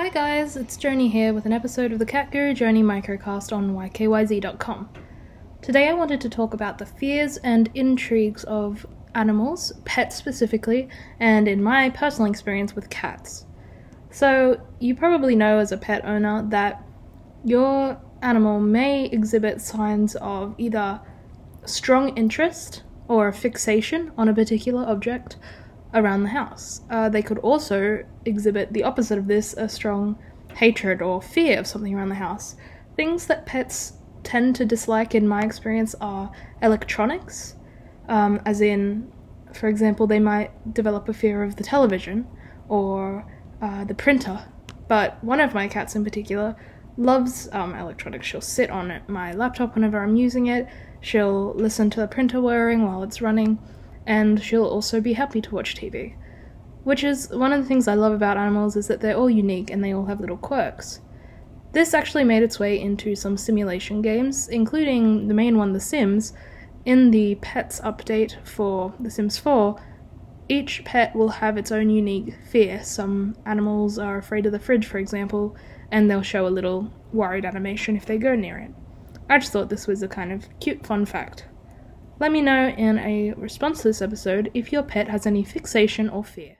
Hi guys, it's Journey here with an episode of the Cat Guru Journey microcast on ykyz.com. Today I wanted to talk about the fears and intrigues of animals, pets specifically, and in my personal experience with cats. So, you probably know as a pet owner that your animal may exhibit signs of either strong interest or fixation on a particular object around the house. Uh, they could also exhibit the opposite of this a strong hatred or fear of something around the house. Things that pets tend to dislike, in my experience, are electronics, um, as in, for example, they might develop a fear of the television or uh, the printer. But one of my cats in particular loves um, electronics. She'll sit on my laptop whenever I'm using it, she'll listen to the printer whirring while it's running and she'll also be happy to watch TV. Which is one of the things I love about animals is that they're all unique and they all have little quirks. This actually made its way into some simulation games, including the main one, The Sims. In the Pets update for The Sims 4, each pet will have its own unique fear. Some animals are afraid of the fridge, for example, and they'll show a little worried animation if they go near it. I just thought this was a kind of cute fun fact. Let me know in a response to this episode if your pet has any fixation or fear.